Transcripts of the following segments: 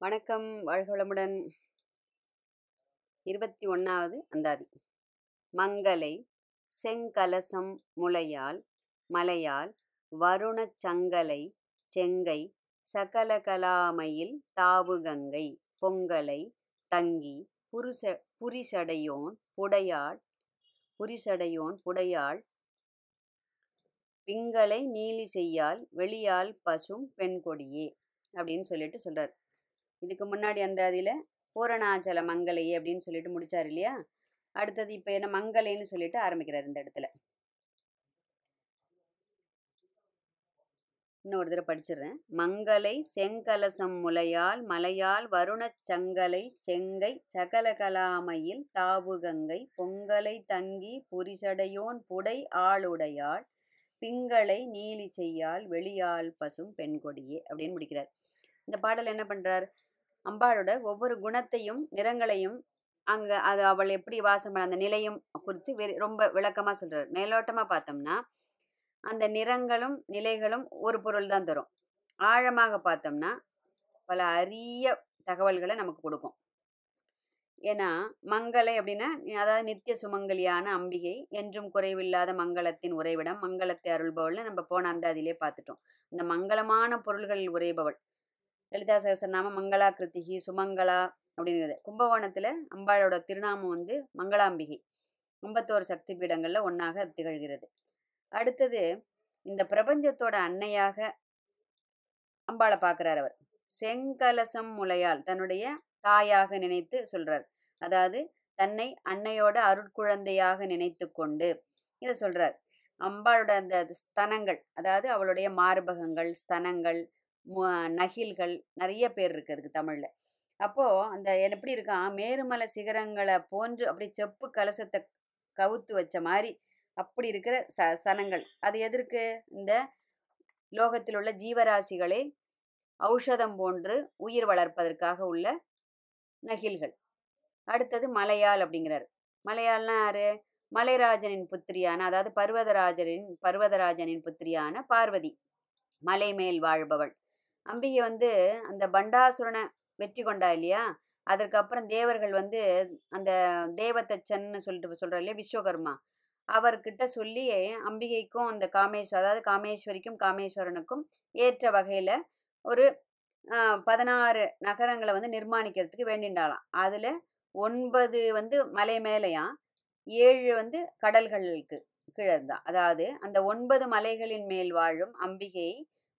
வணக்கம் வாழ்களமுடன். இருபத்தி ஒன்றாவது அந்தாதி. மங்களை செங்கலசம் முளையால் மலையால் வருணச் சங்கலை செங்கை சகலகலாமையில் தாவுகங்கை பொங்கலை தங்கி புருஷ புரிசடையோன் புடையாள் புரிசடையோன் புடையாள். பிங்களை நீலி செய்யால் வெளியால் பசும் பெண்கொடியே அப்படின்னு சொல்லிட்டு சொல்றார். இதுக்கு முன்னாடி அந்த அதில் பூரணாச்சல மங்கலை அப்படின்னு சொல்லிட்டு முடிச்சார் இல்லையா? அடுத்தது இப்போ என்ன மங்கலைன்னு சொல்லிட்டு ஆரம்பிக்கிறார் இந்த இடத்துல. இன்னொரு தடவை படிச்சிடுறேன். மங்களை செங்கலசம் முலையால் மலையால் வருணச் சங்கலை செங்கை சகலகலாமையில் தாவுகங்கை பொங்கலை தங்கி புரிசடையோன் புடை ஆளுடையாள் பிங்களை நீலி செய்யால் வெளியால் பசும் பெண்கொடியே அப்படின்னு முடிக்கிறார். இந்த பாடல் என்ன பண்றார்? அம்பாளோட ஒவ்வொரு குணத்தையும் நிறங்களையும் அங்க அது அவள் எப்படி வாசம் பண்ண அந்த நிலையும் குறித்து வெறி ரொம்ப விளக்கமா சொல்றார். மேலோட்டமா பார்த்தோம்னா அந்த நிறங்களும் நிலைகளும் ஒரு பொருள் தான் தரும். ஆழமாக பார்த்தோம்னா பல அரிய தகவல்களை நமக்கு கொடுக்கும். ஏன்னா மங்களை அப்படின்னா அதாவது நித்திய சுமங்கலியான அம்பிகை என்றும் குறைவில்லாத மங்களத்தின் உறைவிடம் மங்களத்தை அருள்பவள்னு நம்ம போன அந்த அதிலே பார்த்துட்டோம். இந்த மங்களமான பொருள்களில் உரைபவள் லலிதா சகசரநாமம் மங்களா கிருத்திகி சுமங்களா அப்படிங்கிறது. கும்பகோணத்தில் அம்பாளோட திருநாமம் வந்து மங்களாம்பிகை. ஐம்பத்தோரு சக்தி பீடங்களில் ஒன்றாக திகழ்கிறது. அடுத்தது இந்த பிரபஞ்சத்தோட அன்னையாக அம்பாளை பார்க்குறார் அவர். செங்கலசம் முலையால் தன்னுடைய தாயாக நினைத்து சொல்கிறார் அதாவது தன்னை அன்னையோட அருட்குழந்தையாக நினைத்து கொண்டு இதை சொல்கிறார் அம்பாளோட அந்த ஸ்தனங்கள் அதாவது அவளுடைய மார்பகங்கள் ஸ்தனங்கள் நகில்கள் நிறைய பேர் இருக்கு அதுக்கு தமிழ்ல. அப்போ அந்த எப்படி இருக்கான் மேருமலை சிகரங்களை போன்று அப்படி செப்பு கலசத்தை கவுத்து வச்ச மாதிரி அப்படி இருக்கிற ச சனங்கள். அது எதற்கு? இந்த லோகத்தில் உள்ள ஜீவராசிகளை ஔஷதம் போன்று உயிர் வளர்ப்பதற்காக உள்ள நகில்கள். அடுத்தது மலையாள் அப்படிங்கிறார். மலையாள்னா யாரு? மலைராஜனின் புத்திரியான அதாவது பர்வதராஜரின் பர்வதராஜனின் புத்திரியான பார்வதி. மலை மேல் வாழ்பவள். அம்பிகை வந்து அந்த பண்டாசுரனை வெற்றி கொண்டா இல்லையா? அதற்கப்புறம் தேவர்கள் வந்து அந்த தேவதச்சன்னு சொல்லிட்டு சொல்ற இல்லையா விஸ்வகர்மா. அவர்கிட்ட சொல்லி அம்பிகைக்கும் அந்த காமேஸ்வர அதாவது காமேஸ்வரிக்கும் காமேஸ்வரனுக்கும் ஏற்ற வகையில் ஒரு பதினாறு நகரங்களை வந்து நிர்மாணிக்கிறதுக்கு வேண்டிண்டாலாம் அதில் ஒன்பது வந்து மலை மேலேயாம் ஏழு வந்து கடல்களுக்கு கீழே தான் அதாவது அந்த ஒன்பது மலைகளின் மேல் வாழும் அம்பிகை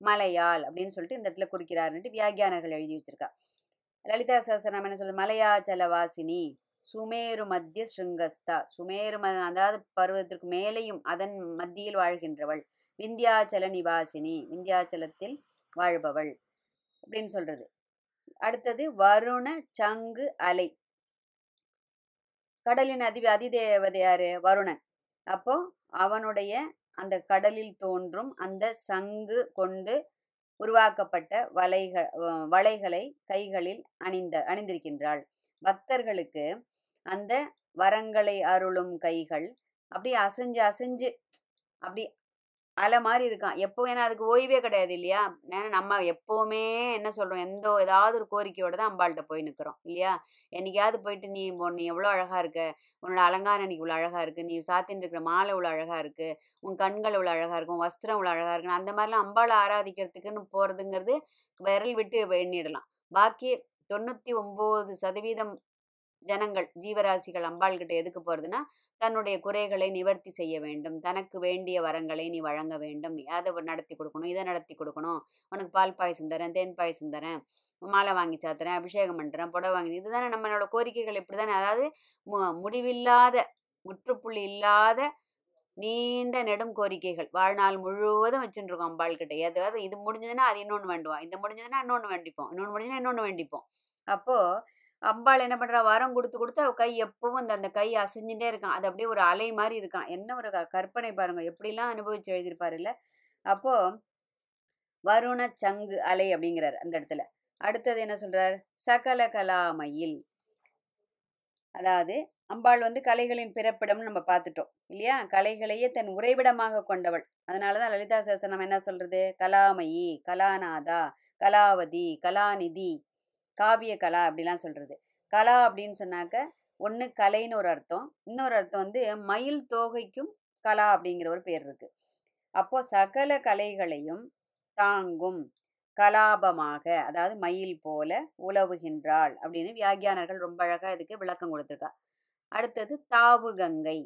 மலையாள் அப்படின்னு சொல்லிட்டு இந்த இடத்துல குறிக்கிறாருன்ட்டு வியாக்கியானர்கள் எழுதி வச்சிருக்கா. லலிதா சஹசரம் என்ன சொல்லுது? மலையாச்சல வாசினி சுமேரு மத்திய ஸ்ருங்கஸ்தா சுமேரு ம அதாவது பருவத்திற்கு மேலேயும் அதன் மத்தியில் வாழ்கின்றவள். விந்தியாச்சல நிவாசினி விந்தியாச்சலத்தில் வாழ்பவள் அப்படின்னு சொல்றது. அடுத்தது வருண சங்கு அலை. கடலின் அதி அதிதேவதையாரு வருணன். அப்போ அவனுடைய அந்த கடலில் தோன்றும் அந்த சங்கு கொண்டு உருவாக்கப்பட்ட வலைகள் வலைகளை கைகளில் அணிந்த அணிந்திருக்கின்றாள். பக்தர்களுக்கு அந்த வரங்களை அருளும் கைகள் அப்படி அசைஞ்சு அசைஞ்சு அப்படி அலை மாதிரி இருக்கான். எப்போ ஏன்னா அதுக்கு ஓய்வே கிடையாது இல்லையா? ஏன்னா நம்ம எப்போவுமே என்ன சொல்கிறோம் எந்த ஏதாவது ஒரு கோரிக்கையோட தான் அம்பாள்கிட்ட போய் நிற்கிறோம் இல்லையா? என்னைக்காவது போயிட்டு நீ நீ எவ்வளோ அழகாக இருக்க? உன்னோட அலங்காரம் இன்னைக்கு இவ்வளோ அழகாக இருக்குது நீ சாத்தின்னு இருக்கிற மாலை இவ்வளோ அழகாக இருக்குது உன் கண்கள் இவ்வளோ அழகாக இருக்கும் வஸ்திரம் இவ்வளோ அழகாக இருக்குன்னு அந்த மாதிரிலாம் அம்பாளை ஆராதிக்கிறதுக்குன்னு போகிறதுங்கிறது விரல் விட்டு எண்ணிடலாம். பாக்கி தொண்ணூற்றி ஒம்பது சதவீதம் ஜனங்கள் ஜீவராசிகள் அம்பாள்கிட்ட எதுக்கு போகிறதுனா தன்னுடைய குறைகளை நிவர்த்தி செய்ய வேண்டும். தனக்கு வேண்டிய வரங்களை நீ வழங்க வேண்டும். அதை நடத்தி கொடுக்கணும். இதை நடத்தி கொடுக்கணும். உனக்கு பால் பாயசம் தரேன் தேன் பாயசம் தரேன் மாலை வாங்கி சாத்துறேன் அபிஷேகம் பண்ணுறேன் புடவை வாங்கி இதுதானே நம்மளோட கோரிக்கைகள் இப்படி தானே அதாவது மு முடிவில்லாத முற்றுப்புள்ளி இல்லாத நீண்ட நெடும் கோரிக்கைகள். வாழ்நாள் முழுவதும் வச்சுருக்கோம் அம்பாள் கிட்ட. ஏதாவது இது முடிஞ்சதுன்னா அது இன்னொன்று வேண்டுவோம் இது முடிஞ்சதுன்னா இன்னொன்று வேண்டிப்போம். இன்னொன்று முடிஞ்சதுன்னா இன்னொன்று வேண்டிப்போம். அப்போது அம்பாள் என்ன பண்ணுறா வரம் கொடுத்து கொடுத்து அவள் கை எப்பவும் அந்த அந்த கை அசைஞ்சுட்டே இருக்கான். அது அப்படியே ஒரு அலை மாதிரி இருக்கான். என்ன ஒரு கற்பனை பாருங்க. எப்படிலாம் அனுபவிச்சு எழுதியிருப்பாரு இல்லை? அப்போ வருண சங்கு அலை அப்படிங்கிறார் அந்த இடத்துல. அடுத்தது என்ன சொல்றார்? சகல கலாமையில் அதாவது அம்பாள் வந்து கலைகளின் பிறப்பிடம்னு நம்ம பார்த்துட்டோம் இல்லையா? கலைகளையே தன் உறைவிடமாக கொண்டவள். அதனால தான் லலிதா நம்ம என்ன சொல்றது? கலாமயி கலாநாதா கலாவதி கலாநிதி காவிய கலா அப்படிலாம் சொல்கிறது கலா அப்படின்னு சொன்னாக்க ஒன்று கலைன்னு ஒரு அர்த்தம். இன்னொரு அர்த்தம் வந்து மயில் தோகைக்கும் கலா அப்படிங்கிற ஒரு பேர் இருக்குது அப்போ சகல கலைகளையும் தாங்கும் கலாபமாக அதாவது மயில் போல உலவுகின்றாள் அப்படின்னு வியாக்கியானர்கள் ரொம்ப அழகாக இதுக்கு விளக்கம் கொடுத்துருக்கா. அடுத்தது தாவு கங்கை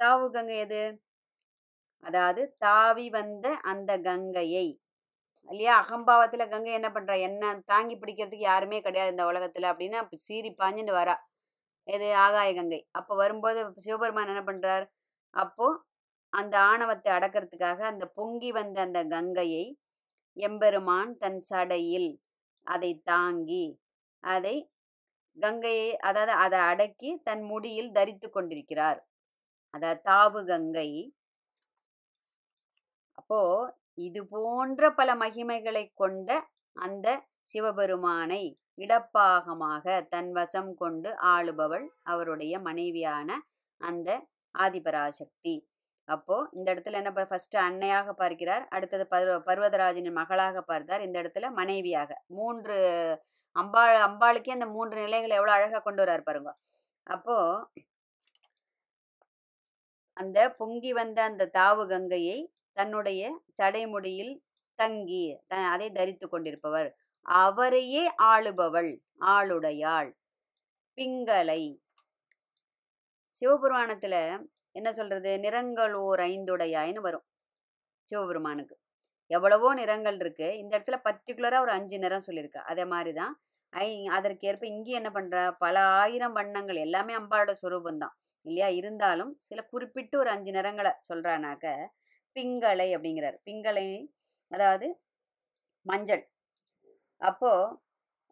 தாவு கங்கை எது? அதாவது தாவி வந்த அந்த கங்கையை. இல்லையா? அகம்பாவத்தில் கங்கை என்ன பண்ணுறா என்ன தாங்கி பிடிக்கிறதுக்கு யாருமே கிடையாது இந்த உலகத்தில் அப்படின்னு அப்ப சீறி பாஞ்சுட்டு வரா. எது ஆகாய கங்கை. அப்போ வரும்போது சிவபெருமான் என்ன பண்ணுறார் அப்போது அந்த ஆணவத்தை அடக்கிறதுக்காக அந்த பொங்கி வந்த அந்த கங்கையை எம்பெருமான் தன் சடையில் அதை தாங்கி அதை கங்கையை அதாவது அதை அடக்கி தன் முடியில் தரித்து கொண்டிருக்கிறார். அதாவது தாவு கங்கை. அப்போ இது போன்ற பல மகிமைகளை கொண்ட அந்த சிவபெருமானை இடப்பாகமாக தன் வசம் கொண்டு ஆளுபவள் அவருடைய மனைவியான அந்த ஆதிபராசக்தி. அப்போ இந்த இடத்துல என்ன ஃபர்ஸ்ட் அன்னையாக பார்க்கிறார் அடுத்தது பர்வ பர்வதராஜனின் மகளாக பார்த்தார் இந்த இடத்துல மனைவியாக. மூன்று அம்பாள் அம்பாளுக்கே அந்த மூன்று நிலைகளை எவ்வளவு அழகா கொண்டு வரார் பாருங்க. அப்போ அந்த பொங்கி வந்த அந்த தாவு கங்கையை தன்னுடைய சடைமுடியில் தங்கி த அதை தரித்து கொண்டிருப்பவர். அவரையே ஆளுபவள் ஆளுடையாள். பிங்களை. சிவபுராணத்துல என்ன சொல்றது? நிறங்களோர் ஐந்துடையாயின்னு வரும். சிவபெருமானுக்கு. எவ்வளவோ நிறங்கள் இருக்கு. இந்த இடத்துல பர்டிகுலரா ஒரு அஞ்சு நிறம் சொல்லியிருக்கு. அதே மாதிரிதான் ஐ அதற்கேற்ப இங்கே என்ன பண்ற? பல ஆயிரம் வண்ணங்கள். எல்லாமே அம்பாளோட சுரூபம் தான் இல்லையா? இருந்தாலும் சில குறிப்பிட்டு ஒரு அஞ்சு நிறங்களை சொல்றானாக்க பிங்களை அப்படிங்கிறார். பிங்களை அதாவது மஞ்சள். அப்போது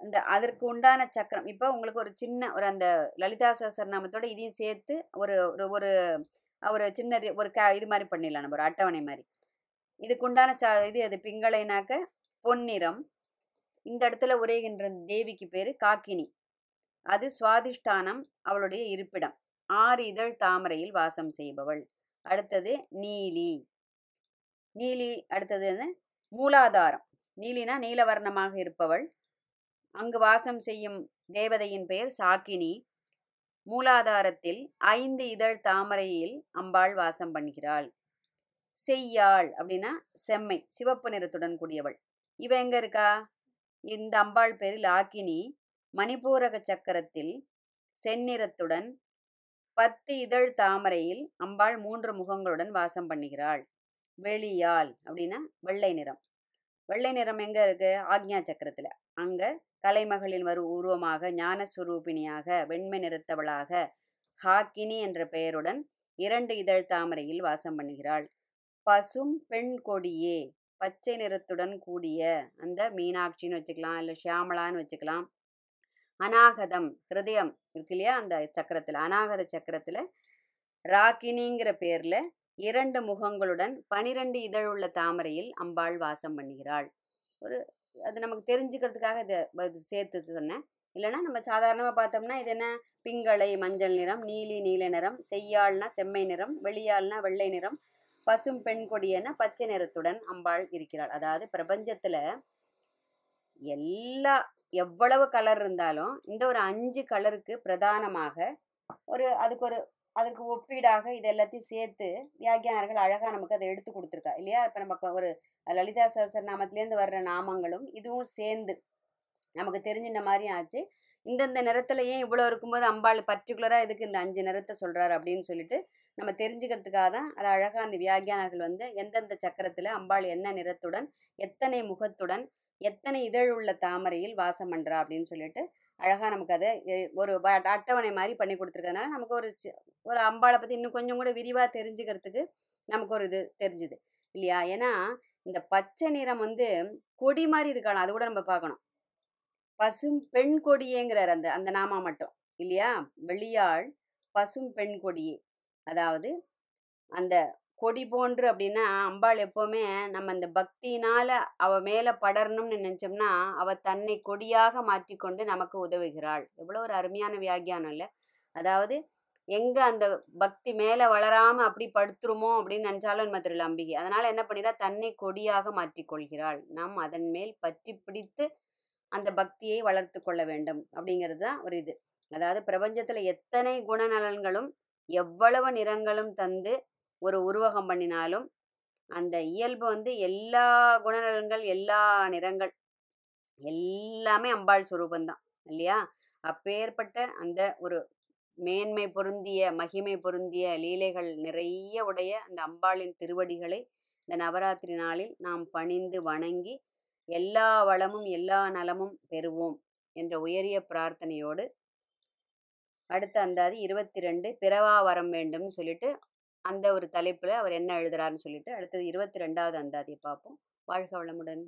அந்த அதற்கு உண்டான சக்கரம் இப்போ உங்களுக்கு ஒரு சின்ன ஒரு அந்த லலிதா சஹஸ்ரநாமத்தோட இதையும் சேர்த்து ஒரு ஒரு ஒரு ஒரு சின்ன ஒரு க இது மாதிரி பண்ணிடலாம் நம்ம ஒரு அட்டவணை மாதிரி. இதுக்கு உண்டான ச இது அது பிங்களைனாக்க பொன்னிறம் இந்த இடத்துல உரைகின்ற தேவிக்கு பேர் காக்கினி. அது சுவாதிஷ்டானம் அவளுடைய இருப்பிடம். ஆறு இதழ் தாமரையில் வாசம் செய்பவள். அடுத்தது நீலி. நீலி அடுத்தது என்ன? மூலாதாரம். நீலினா நீலவர்ணமாக இருப்பவள். அங்கு வாசம் செய்யும் தேவதையின் பெயர் சாக்கினி. மூலாதாரத்தில் ஐந்து இதழ் தாமரையில் அம்பாள் வாசம் பண்ணுகிறாள். செய்யாள் அப்படின்னா செம்மை சிவப்பு நிறத்துடன் கூடியவள். இவ எங்க இருக்கா? இந்த அம்பாள் பேரில் லாக்கினி மணிபூரக சக்கரத்தில் செந்நிறத்துடன் பத்து இதழ் தாமரையில் அம்பாள் மூன்று முகங்களுடன் வாசம் பண்ணுகிறாள். வெளியால் அப்படின்னா வெள்ளை நிறம். வெள்ளை நிறம் எங்க இருக்கு? ஆக்ஞா சக்கரத்துல. அங்க கலைமகளின் வரு உருவமாக ஞானஸ்வரூபிணியாக வெண்மை நிறத்தவளாக ஹாக்கினி என்ற பெயருடன் இரண்டு இதழ் தாமரையில் வாசம் பண்ணுகிறாள். பசும் பெண் கொடியே பச்சை நிறத்துடன் கூடிய அந்த மீனாட்சின்னு வச்சுக்கலாம் இல்லை ஷியாமலான்னு வச்சுக்கலாம். அநாகதம் ஹிருதயம் இருக்கு இல்லையா? அந்த சக்கரத்தில். அநாகத சக்கரத்தில் ராக்கினிங்கிற பேரில் இரண்டு முகங்களுடன் பனிரெண்டு இதழுள்ள தாமரையில் அம்பாள் வாசம் பண்ணுகிறாள். ஒரு அது நமக்கு தெரிஞ்சுக்கிறதுக்காக இதை சேர்த்து சொன்னேன். இல்லைன்னா நம்ம சாதாரணமாக பார்த்தோம்னா இது என்ன? பிங்களை மஞ்சள் நிறம் நீலி நீல நிறம் செய்யாள்னா செம்மை நிறம் வெளியாள்னா வெள்ளை நிறம் பசும் பெண் கொடியன பச்சை நிறத்துடன் அம்பாள் இருக்கிறாள். அதாவது பிரபஞ்சத்தில் எல்லா எவ்வளவு கலர் இருந்தாலும் இந்த ஒரு அஞ்சு கலருக்கு பிரதானமாக ஒரு அதுக்கு ஒரு அதற்கு ஒப்பீடாக இது எல்லாத்தையும் சேர்த்து வியாக்கியானர்கள் அழகாக நமக்கு அதை எடுத்து கொடுத்துருக்கா இல்லையா? இப்போ நமக்கு ஒரு லலிதா சஹஸ்ரநாமத்திலேருந்து வர்ற நாமங்களும் இதுவும் சேர்ந்து நமக்கு தெரிஞ்சின மாதிரியும் ஆச்சு. இந்தந்த நிறத்துல ஏன் இவ்வளோ இருக்கும்போது அம்பாள் பர்டிகுலராக இதுக்கு இந்த அஞ்சு நிறத்தை சொல்கிறாரு அப்படின்னு சொல்லிட்டு நம்ம தெரிஞ்சுக்கிறதுக்காக தான் அது அழகாக அந்த வியாகியானர்கள் வந்து எந்தெந்த சக்கரத்தில் அம்பாள் என்ன நிறத்துடன் எத்தனை முகத்துடன் எத்தனை இதழ் உள்ள தாமரையில் வாசம் பண்ணுறா அப்படின்னு சொல்லிட்டு அழகாக நமக்கு அதை ஒரு அட்டவணை மாதிரி பண்ணி கொடுத்துருக்கறதுனால நமக்கு ஒரு ஒரு அம்பாளை பற்றி இன்னும் கொஞ்சம் கூட விரிவாக தெரிஞ்சுக்கிறதுக்கு நமக்கு ஒரு இது தெரிஞ்சுது இல்லையா? ஏன்னா இந்த பச்சை நிறம் வந்து கொடி மாதிரி இருக்கலாம் அது கூட நம்ம பார்க்கணும். பசும் பெண் கொடியேங்கிறார் அந்த அந்த நாமா மட்டும் இல்லையா? வெளியாள் பசும் பெண் கொடியே. அதாவது அந்த கொடி போன்று அப்படின்னா அம்பாள் எப்போவுமே நம்ம இந்த பக்தியினால அவ மேலே படரணும்னு நினைச்சோம்னா அவ தன்னை கொடியாக மாற்றிக்கொண்டு நமக்கு உதவுகிறாள். எவ்வளோ ஒரு அருமையான வியாகியானம் இல்லை? அதாவது எங்கே அந்த பக்தி மேலே வளராமல் அப்படி படுத்துருமோ அப்படின்னு நினச்சாலும் நம்ம அம்பிகை. அதனால் என்ன பண்ணிடா தன்னை கொடியாக மாற்றிக்கொள்கிறாள். நாம் அதன் மேல் பற்றி பிடித்து அந்த பக்தியை வளர்த்து கொள்ள வேண்டும். அப்படிங்கிறது தான் ஒரு இது. அதாவது பிரபஞ்சத்தில் எத்தனை குணநலன்களும் எவ்வளவு நிறங்களும் தந்து ஒரு உருவகம் பண்ணினாலும் அந்த இயல்பு வந்து எல்லா குணநலன்கள் எல்லா நிறங்கள் எல்லாமே அம்பாள் சுரூபந்தான் இல்லையா? அப்பேற்பட்ட அந்த ஒரு மேன்மை பொருந்திய மகிமை பொருந்திய லீலைகள் நிறைய உடைய அந்த அம்பாளின் திருவடிகளை இந்த நவராத்திரி நாளில் நாம் பணிந்து வணங்கி எல்லா வளமும் எல்லா நலமும் பெறுவோம் என்ற உயரிய பிரார்த்தனையோடு அடுத்த அந்தாதி இருபத்தி ரெண்டு பிறவா வரம் வேண்டும்னு சொல்லிட்டு அந்த ஒரு தலைப்பில் அவர் என்ன எழுதுறாருன்னு சொல்லிட்டு அடுத்தது இருபத்தி ரெண்டாவது அந்தாதியை பார்ப்போம். வாழ்க வளமுடன்.